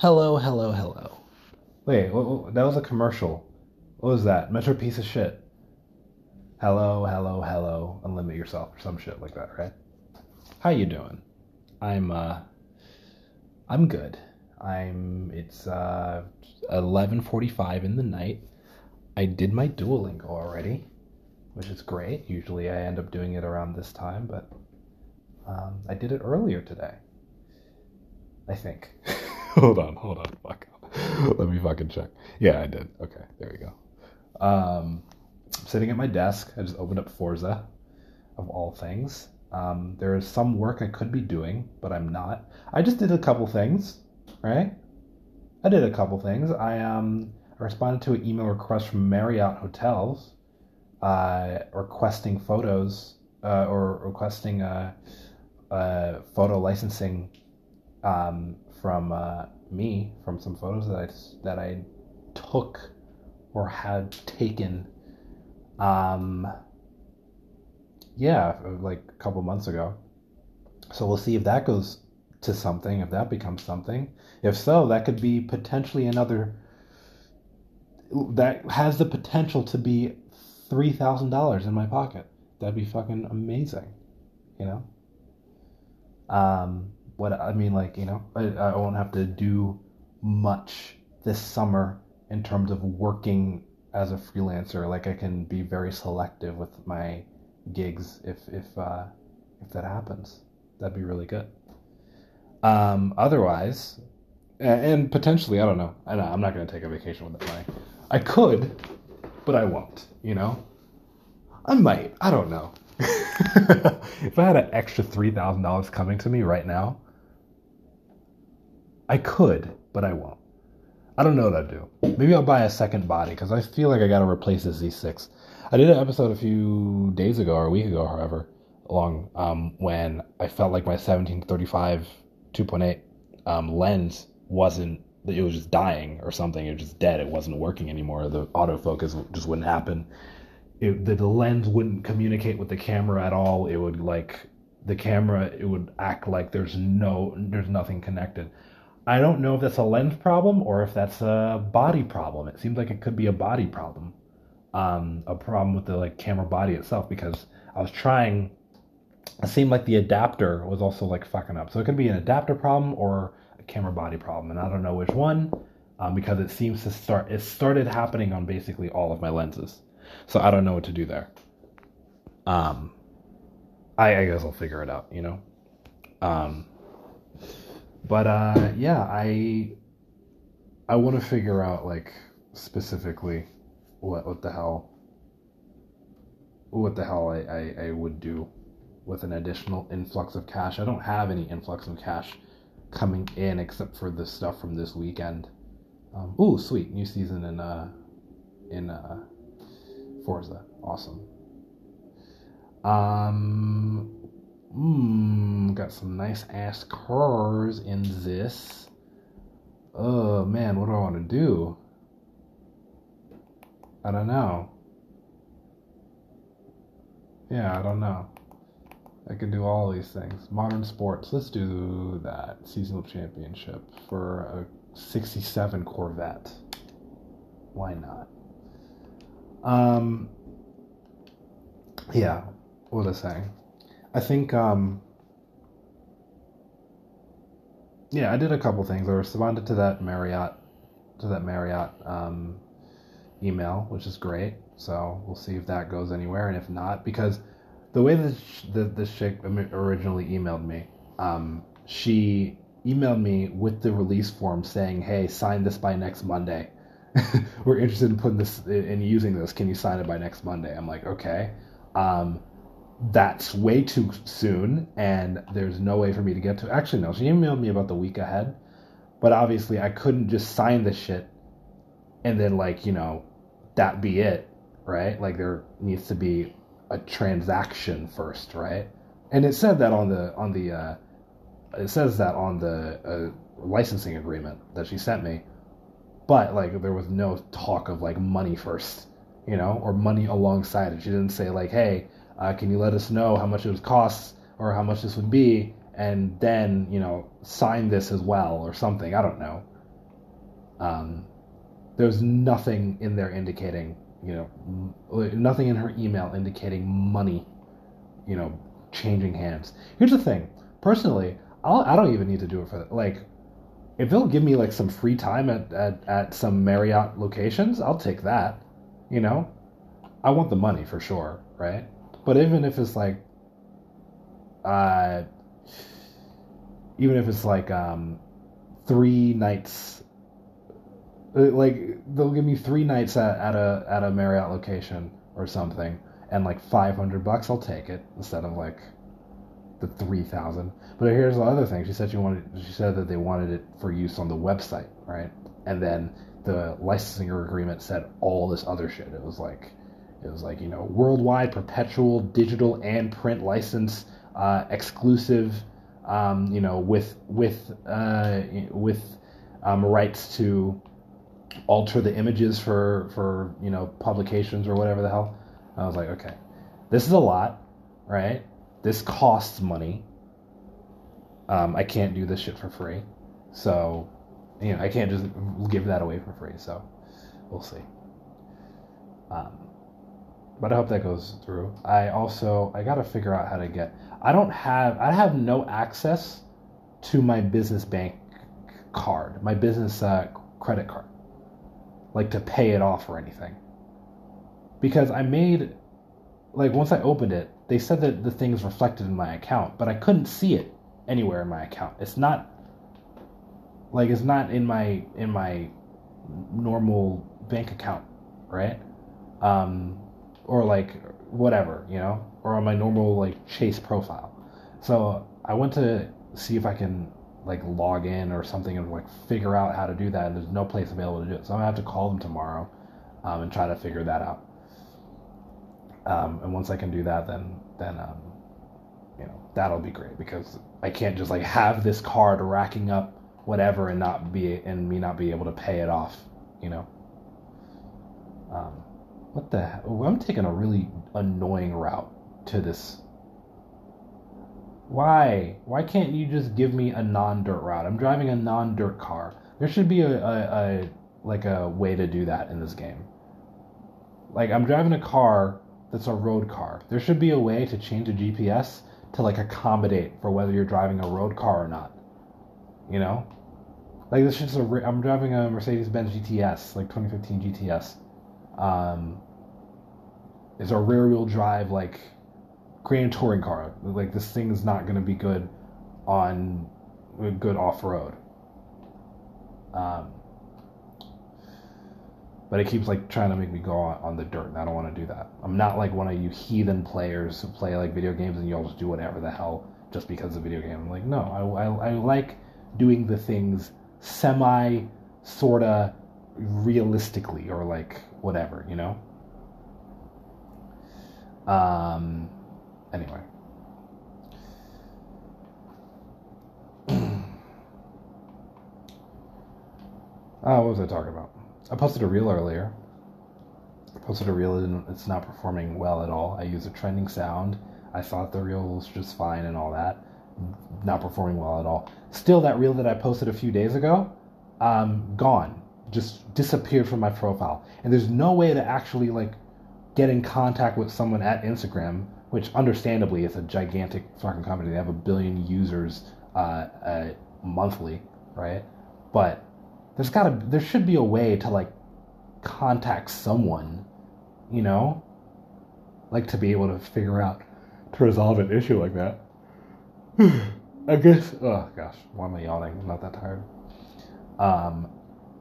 Hello, hello, hello. Wait, what, what- that was a commercial. What was that? Metro piece of shit. Hello, hello, hello. Unlimit yourself or some shit like that, right? How you doing? I'm uh I'm good. I'm it's uh 11:45 in the night. I did my Duolingo already, which is great. Usually I end up doing it around this time, but um, I did it earlier today. I think. hold on, hold on. Fuck. Let me fucking check. Yeah, I did. Okay, there we go. Um, I'm sitting at my desk. I just opened up Forza, of all things. Um, there is some work I could be doing, but I'm not. I just did a couple things, right? I did a couple things. I um I responded to an email request from Marriott Hotels, uh, requesting photos uh, or requesting uh, uh, photo licensing um, from uh, me from some photos that I that I took or had taken. Um, yeah, like a couple months ago. So we'll see if that goes to something, if that becomes something. If so, that could be potentially another. That has the potential to be three thousand dollars in my pocket. That'd be fucking amazing, you know. Um, what I mean, like you know, I, I won't have to do much this summer in terms of working as a freelancer. Like I can be very selective with my gigs if if uh, if that happens. That'd be really good. Um, otherwise, and potentially, I don't know. I I'm not going to take a vacation with that money. I could, but I won't. You know, I might. I don't know. if I had an extra three thousand dollars coming to me right now, I could, but I won't. I don't know what I'd do. Maybe I'll buy a second body because I feel like I got to replace the Z6. I did an episode a few days ago or a week ago, however long, um, when I felt like my 1735 2.8 um, lens wasn't. It was just dying or something. It was just dead. It wasn't working anymore. The autofocus just wouldn't happen. It, the, the lens wouldn't communicate with the camera at all. It would like the camera. It would act like there's no, there's nothing connected. I don't know if that's a lens problem or if that's a body problem. It seems like it could be a body problem, um, a problem with the like camera body itself because I was trying. It seemed like the adapter was also like fucking up. So it could be an adapter problem or a camera body problem, and I don't know which one um, because it seems to start. It started happening on basically all of my lenses, so I don't know what to do there. Um, I, I guess I'll figure it out. You know. Um, but uh yeah i i want to figure out like specifically what what the hell what the hell I, I i would do with an additional influx of cash. I don't have any influx of cash coming in except for the stuff from this weekend. Um oh sweet new season in uh in uh forza. Awesome. Um Mmm, got some nice ass cars in this. Oh man, what do I want to do? I don't know. Yeah, I don't know. I can do all these things. Modern sports, let's do that. Seasonal championship for a 67 Corvette. Why not? Um, yeah, what was I saying? I think um yeah, I did a couple things. I responded to that Marriott to that Marriott um email, which is great. So we'll see if that goes anywhere, and if not, because the way that the this chick originally emailed me, um, she emailed me with the release form saying, "Hey, sign this by next Monday. We're interested in putting this in using this. Can you sign it by next Monday?" I'm like, "Okay." Um, that's way too soon and there's no way for me to get to actually no she emailed me about the week ahead but obviously i couldn't just sign the shit and then like you know that be it right? Like there needs to be a transaction first right? And it said that on the on the uh it says that on the uh, licensing agreement that she sent me but like there was no talk of like money first you know or money alongside it. She didn't say like hey uh, can you let us know how much it would cost or how much this would be and then you know sign this as well or something i don't know Um, there's nothing in there indicating, you know, nothing in her email indicating money, you know, changing hands. Here's the thing. Personally, I'll, I don't even need to do it for like if they'll give me like some free time at, at, at some Marriott locations, I'll take that. You know, I want the money for sure, right? But even if it's like, uh, even if it's like um, three nights, uh, like they'll give me three nights at, at a at a Marriott location or something, and like five hundred bucks, I'll take it instead of like the three thousand. But here's the other thing. She said she wanted. She said that they wanted it for use on the website, right? And then the licensing agreement said all this other shit. It was like, it was like you know, worldwide, perpetual, digital and print license, uh, exclusive, um, you know, with with uh, with um, rights to alter the images for for you know publications or whatever the hell. I was like, okay, this is a lot, right? this costs money. Um, I can't do this shit for free. So, you know, I can't just give that away for free. So, we'll see. Um, but I hope that goes through. I also I got to figure out how to get. I don't have I have no access to my business bank card, my business uh, credit card, like to pay it off or anything. Because I made, like once I opened it, they said that the thing is reflected in my account, but I couldn't see it anywhere in my account. It's not like it's not in my in my normal bank account, right? Um, or like whatever, you know, or on my normal like Chase profile. So I went to see if I can like log in or something and like figure out how to do that, and there's no place available to do it. So I'm gonna have to call them tomorrow um, and try to figure that out. Um, and once I can do that, then then um, you know that'll be great because I can't just like have this card racking up whatever and not be and me not be able to pay it off. You know. Um, what the? Hell? I'm taking a really annoying route to this. Why? Why can't you just give me a non-dirt route? I'm driving a non-dirt car. There should be a, a, a like a way to do that in this game. Like I'm driving a car that's a road car. There should be a way to change a GPS to like accommodate for whether you're driving a road car or not. You know, like this shit's a. I'm driving a Mercedes Benz GTS, like 2015 GTS. Um, it's a rear wheel drive like Grand Touring car. Like this thing is not going to be good on good off road. Um, but it keeps like trying to make me go on, on the dirt, and I don't want to do that. I'm not like one of you heathen players who play like video games and you'll just do whatever the hell just because of video game. I'm like, no, I, I, I like doing the things semi, sorta, realistically, or like whatever, you know. Um. Anyway. Oh, what was I talking about? I posted a reel earlier. I posted a reel and it's not performing well at all. I use a trending sound. I thought the reel was just fine and all that. Not performing well at all. Still, that reel that I posted a few days ago, um, gone. Just disappeared from my profile. And there's no way to actually like get in contact with someone at Instagram, which understandably is a gigantic fucking company. They have a billion users uh, uh, monthly, right? But there's gotta there should be a way to like contact someone, you know? Like to be able to figure out to resolve an issue like that. I guess oh gosh, why am I yawning? I'm not that tired. Um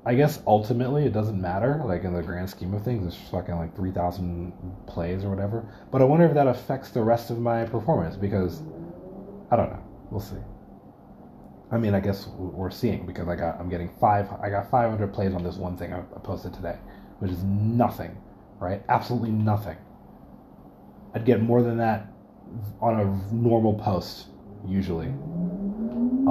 I guess ultimately it doesn't matter, like in the grand scheme of things, it's fucking like three thousand plays or whatever. But I wonder if that affects the rest of my performance because I don't know. We'll see. I mean, I guess we're seeing because I got I'm getting five I got 500 plays on this one thing I posted today, which is nothing, right? Absolutely nothing. I'd get more than that on a normal post usually.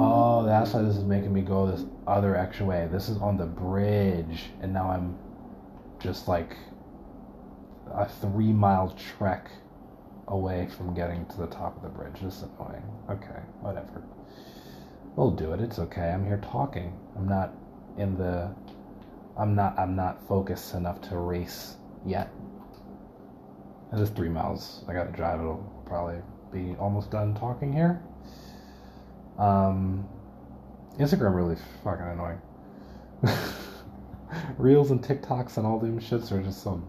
Oh, that's why this is making me go this other extra way. This is on the bridge, and now I'm just like a three mile trek away from getting to the top of the bridge. This is annoying. Okay, whatever. We'll do it. It's okay. I'm here talking. I'm not in the I'm not I'm not focused enough to race yet. And It is three miles. I gotta drive. It'll probably be almost done talking here. Um, Instagram really fucking annoying. Reels and TikToks and all them shits are just so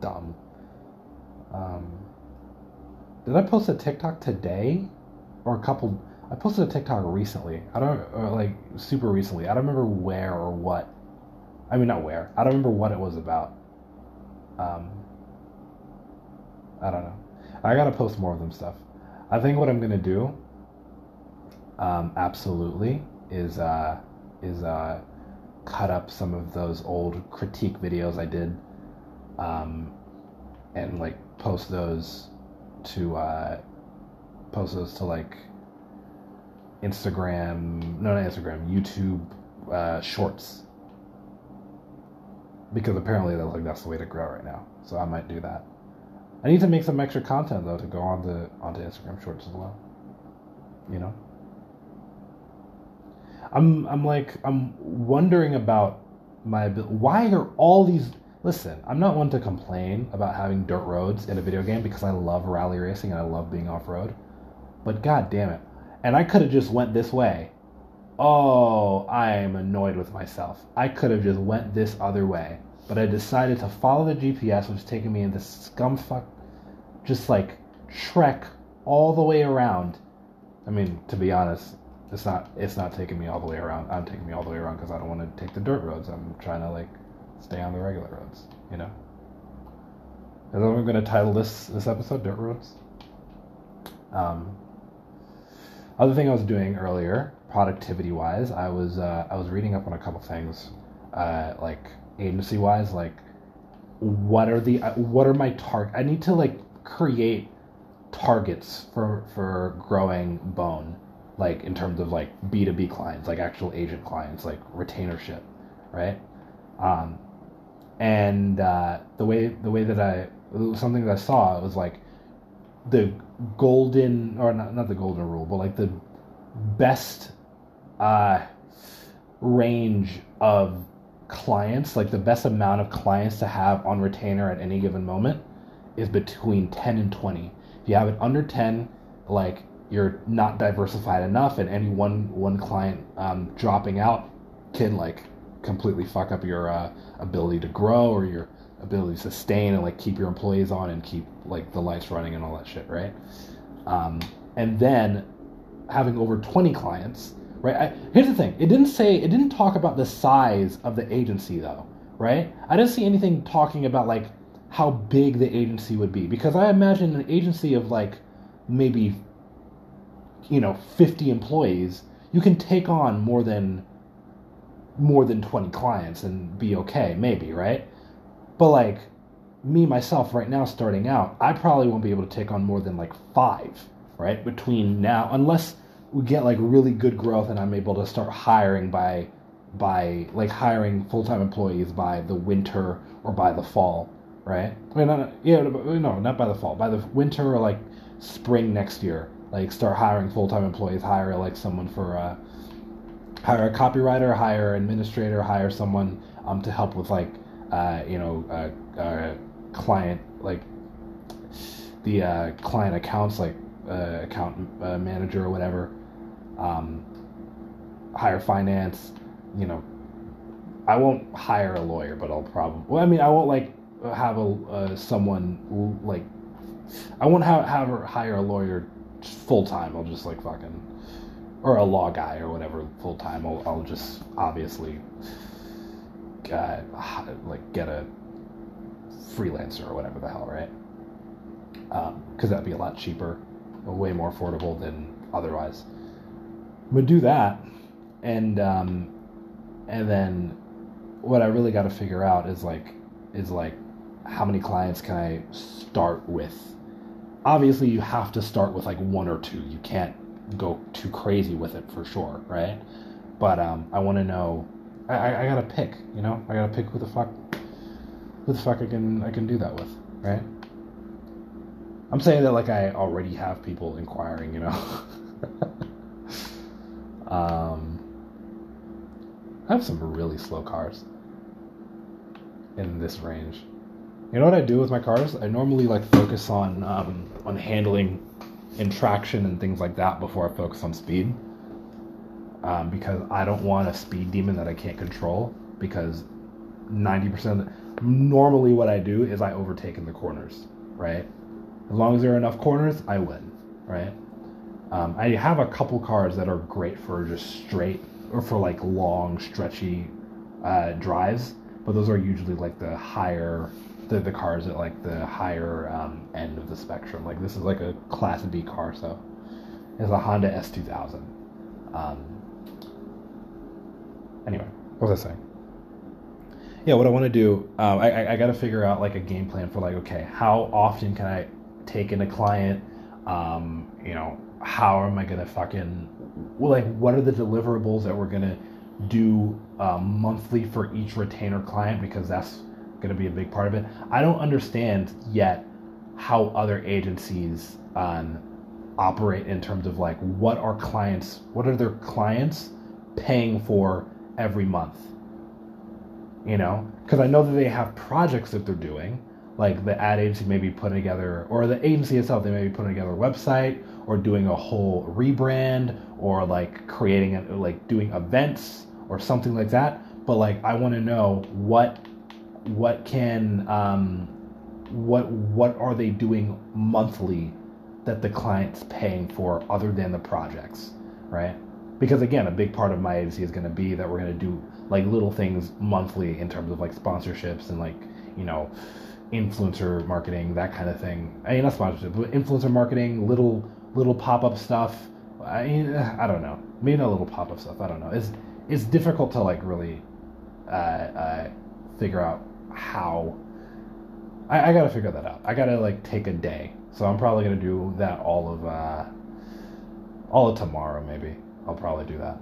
dumb. Um, did I post a TikTok today, or a couple? I posted a TikTok recently. I don't like super recently. I don't remember where or what. I mean, not where. I don't remember what it was about. Um, I don't know. I gotta post more of them stuff. I think what I'm gonna do, um, absolutely, is uh, is uh, cut up some of those old critique videos I did, um, and like post those to uh, post those to like Instagram, no, not Instagram, YouTube uh, Shorts, because apparently that's like that's the way to grow right now. So I might do that. I need to make some extra content though to go on the onto Instagram Shorts as well. You know. I'm I'm like I'm wondering about my. Why are all these? Listen, I'm not one to complain about having dirt roads in a video game because I love rally racing and I love being off road. But god damn it, and I could have just went this way. Oh, I am annoyed with myself. I could have just went this other way but I decided to follow the GPS, which is taking me in this scumfuck, just like trek all the way around. I mean, to be honest, it's not it's not taking me all the way around. I'm taking me all the way around because I don't want to take the dirt roads. I'm trying to like stay on the regular roads, you know. Is that what I'm going to title this this episode? Dirt roads. Um. Other thing I was doing earlier, productivity wise, I was uh, I was reading up on a couple things, uh, like agency wise like what are the what are my target i need to like create targets for for growing bone like in terms of like b2b clients like actual agent clients like retainership right um and uh the way the way that i something that i saw was like the golden or not, not the golden rule but like the best uh range of clients, like the best amount of clients to have on retainer at any given moment is between 10 and 20. If you have it under 10, like you're not diversified enough and any one one client um, dropping out can like completely fuck up your uh, ability to grow or your ability to sustain and like keep your employees on and keep like the lights running and all that shit, right? Um, and then having over 20 clients right? I, here's the thing: it didn't say, it didn't talk about the size of the agency, though, right? I didn't see anything talking about like how big the agency would be because I imagine an agency of like maybe you know 50 employees, you can take on more than more than 20 clients and be okay, maybe, right? But like me myself right now starting out, I probably won't be able to take on more than like 5, right? Between now unless we get like really good growth and I'm able to start hiring by by like hiring full time employees by the winter or by the fall, right? I mean, not, yeah, no, not by the fall, by the winter or like spring next year. Like start hiring full time employees, hire like someone for uh, hire a copywriter, hire an administrator, hire someone um to help with like uh, you know uh, uh, client like the uh, client accounts like uh, account uh, manager or whatever um, hire finance, you know, I won't hire a lawyer, but I'll probably. Well, I mean, I won't like have a uh, someone like. I won't have have hire a lawyer full time. I'll just like fucking, or a law guy or whatever full time. I'll I'll just obviously, uh, like get a freelancer or whatever the hell, right? Because um, that'd be a lot cheaper, way more affordable than otherwise. I'm gonna do that, and um, and then what I really got to figure out is like is like how many clients can I start with. Obviously, you have to start with like one or two. You can't go too crazy with it for sure, right? But um, I want to know. I, I, I gotta pick. You know, I gotta pick who the fuck who the fuck I can I can do that with, right? I'm saying that like I already have people inquiring, you know. Um, I have some really slow cars. in this range. You know what I do with my cars? I normally like focus on um, on handling and traction and things like that before I focus on speed. Um, because I don't want a speed demon that I can't control. Because ninety percent, normally what I do is I overtake in the corners, right? As long as there are enough corners, I win, right? Um, I have a couple cars that are great for just straight or for like long, stretchy uh, drives, but those are usually like the higher the, the cars at like the higher um, end of the spectrum. Like this is like a Class B car, so it's a Honda S2000. Um, anyway, what was I saying? Yeah, what I want to do, um, I, I, I got to figure out like a game plan for like, okay, how often can I take in a client? Um, you know, how am I gonna fucking like what are the deliverables that we're gonna do um, monthly for each retainer client because that's going to be a big part of it. I don't understand yet how other agencies um, operate in terms of like what are clients, what are their clients paying for every month. You know, because I know that they have projects that they're doing, like the ad agency may be putting together, or the agency itself, they may be putting together a website or doing a whole rebrand or like creating a, like doing events or something like that. But like, I want to know what what can um, what what are they doing monthly that the client's paying for other than the projects, right? Because again, a big part of my agency is going to be that we're going to do like little things monthly in terms of like sponsorships and like you know influencer marketing that kind of thing. I mean not sponsorship, but influencer marketing, little little pop up stuff. I mean, I don't know. Maybe not little pop up stuff. I don't know. It's it's difficult to like really uh, uh, figure out how. I, I, gotta figure that out. I gotta like take a day, so I'm probably gonna do that all of uh, all of tomorrow. Maybe I'll probably do that.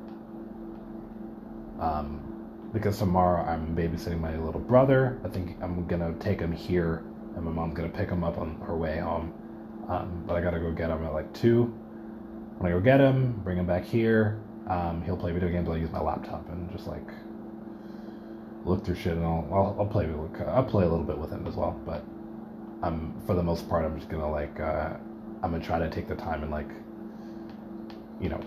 Um, because tomorrow I'm babysitting my little brother. I think I'm gonna take him here, and my mom's gonna pick him up on her way home. Um, but I gotta go get him at like two. When I go get him, bring him back here. Um, he'll play video games. I'll use my laptop and just like look through shit, and I'll I'll, I'll play I'll play a little bit with him as well. But I'm for the most part, I'm just gonna like uh, I'm gonna try to take the time and like you know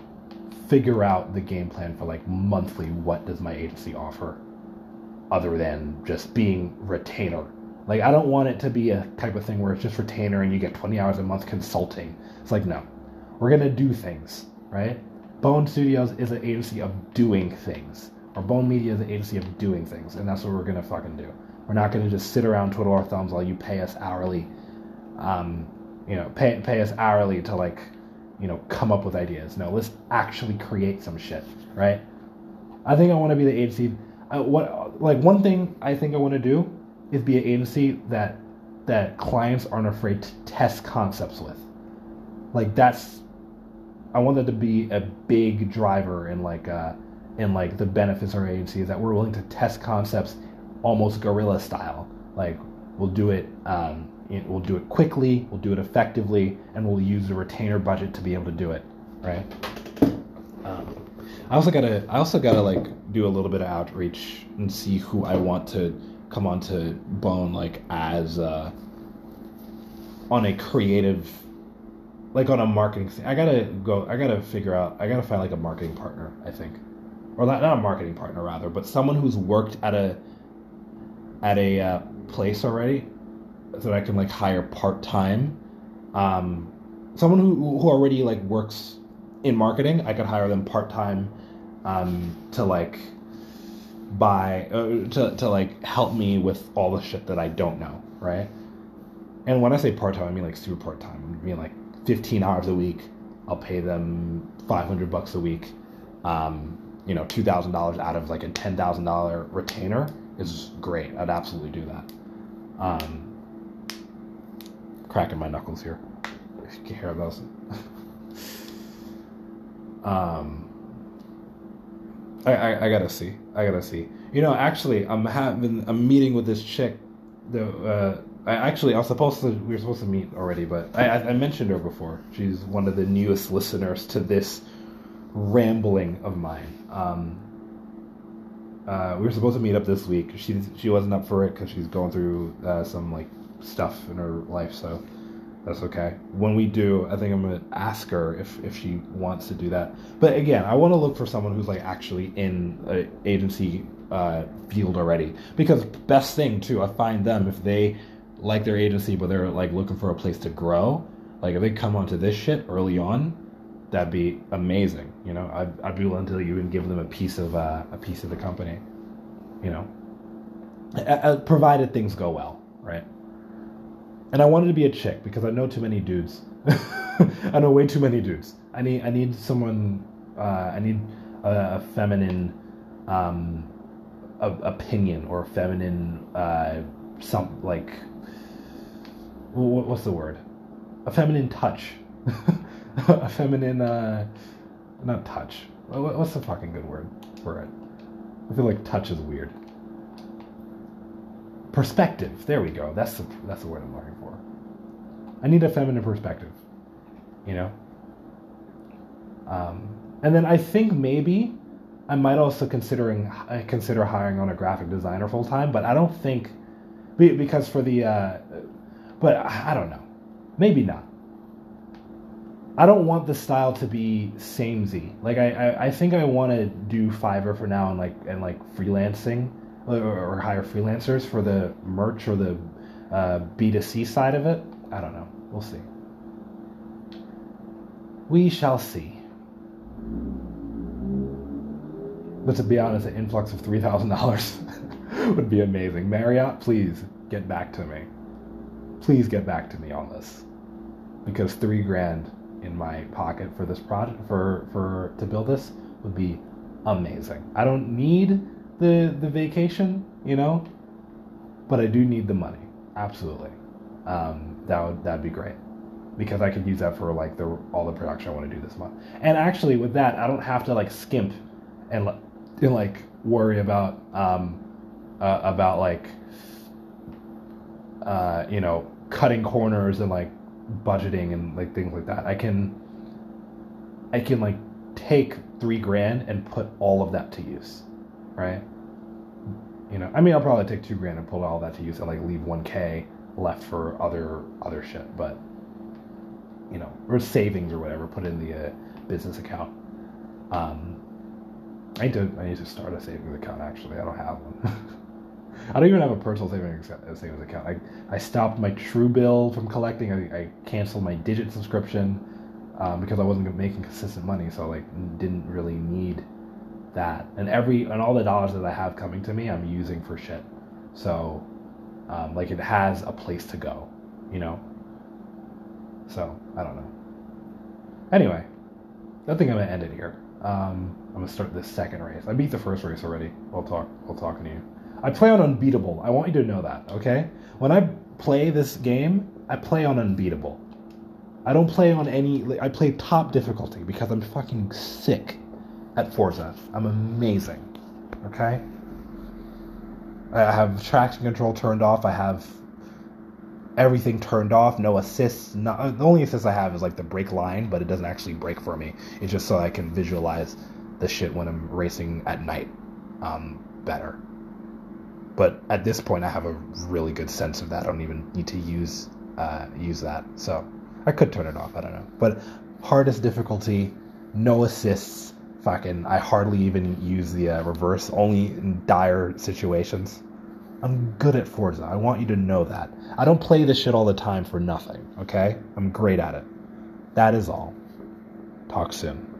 figure out the game plan for like monthly. What does my agency offer other than just being retainer? Like I don't want it to be a type of thing where it's just retainer and you get 20 hours a month consulting. It's like no, we're gonna do things, right? Bone Studios is an agency of doing things. Our Bone Media is an agency of doing things, and that's what we're gonna fucking do. We're not gonna just sit around twiddle our thumbs while you pay us hourly, um, you know, pay pay us hourly to like, you know, come up with ideas. No, let's actually create some shit, right? I think I want to be the agency. Uh, what like one thing I think I want to do is be an agency that that clients aren't afraid to test concepts with. Like that's, I want that to be a big driver in like uh, and like the benefits of our agency is that we're willing to test concepts almost guerrilla style. Like we'll do it, um, we'll do it quickly, we'll do it effectively, and we'll use the retainer budget to be able to do it, right? Um, I also gotta, I also gotta like do a little bit of outreach and see who I want to come onto Bone like as uh, on a creative, like on a marketing thing. I gotta go. I gotta figure out. I gotta find like a marketing partner. I think or not, not a marketing partner rather, but someone who's worked at a at a uh, place already that I can like hire part time. Um, someone who who already like works in marketing, I could hire them part time um, to like buy uh, to to like help me with all the shit that I don't know, right? And when I say part time, I mean like super part time. I mean like 15 hours a week. I'll pay them 500 bucks a week. Um, you know, two thousand dollars out of like a ten thousand dollar retainer is great. I'd absolutely do that. Um, cracking my knuckles here. If you can hear those. um, I, I, I gotta see. I gotta see. You know, actually, I'm having a meeting with this chick. The uh, I actually I was supposed to we were supposed to meet already, but I, I mentioned her before. She's one of the newest listeners to this rambling of mine. Um, uh, we were supposed to meet up this week. She she wasn't up for it because she's going through uh, some like stuff in her life, so that's okay. When we do, I think I'm gonna ask her if if she wants to do that. But again, I want to look for someone who's like actually in a agency uh, field already. Because best thing too, I find them if they like their agency, but they're like looking for a place to grow. Like if they come onto this shit early on, that'd be amazing. You know, I'd, I'd be willing to even give them a piece of uh, a piece of the company. You know, provided things go well, right? And I wanted to be a chick because I know too many dudes. I know way too many dudes. I need I need someone. Uh, I need a, a feminine um, a, opinion or feminine uh, some like what's the word? A feminine touch. a feminine uh, not touch. What's the fucking good word for it? I feel like touch is weird perspective. There we go. That's the that's the word I'm looking for. I need a feminine perspective, you know. Um, and then I think maybe I might also considering consider hiring on a graphic designer full time, but I don't think because for the uh, but I don't know, maybe not. I don't want the style to be samey. Like I, I, I think I want to do Fiverr for now and like and like freelancing or, or hire freelancers for the merch or the uh, B2C side of it. I don't know. We'll see. We shall see. But to be honest, an influx of $3,000 would be amazing. Marriott, please get back to me. Please get back to me on this. Because three grand in my pocket for this project, for, for to build this, would be amazing. I don't need the the vacation, you know, but I do need the money. Absolutely, um, that would that'd be great because I could use that for like the all the production I want to do this month. And actually, with that, I don't have to like skimp and and like worry about um, uh, about like uh, you know cutting corners and like budgeting and like things like that. I can I can like take three grand and put all of that to use right? You know, I mean, I'll probably take two grand and put all that to use and like leave one k left for other other shit, but you know, or savings or whatever, put in the uh, business account. Um, I need to I need to start a savings account. Actually, I don't have one. I don't even have a personal savings account. I I stopped my Truebill from collecting. I, I canceled my Digit subscription um, because I wasn't making consistent money, so I like didn't really need that and every and all the dollars that I have coming to me, I'm using for shit. So, um, like it has a place to go, you know. So I don't know. Anyway, I think I'm gonna end it here. Um, I'm gonna start the second race. I beat the first race already. I'll talk. I'll talking to you. I play on unbeatable. I want you to know that. Okay. When I play this game, I play on unbeatable. I don't play on any. I play top difficulty because I'm fucking sick at Forza. I'm amazing. Okay? I have traction control turned off. I have everything turned off. No assists. Not, the only assist I have is like the brake line, but it doesn't actually brake for me. It's just so I can visualize the shit when I'm racing at night um, better. But at this point, I have a really good sense of that. I don't even need to use uh, use that. So I could turn it off. I don't know. But hardest difficulty, no assists, fucking I hardly even use the uh, reverse, only in dire situations. I'm good at Forza. I want you to know that. I don't play this shit all the time for nothing, okay? I'm great at it. That is all. Talk soon.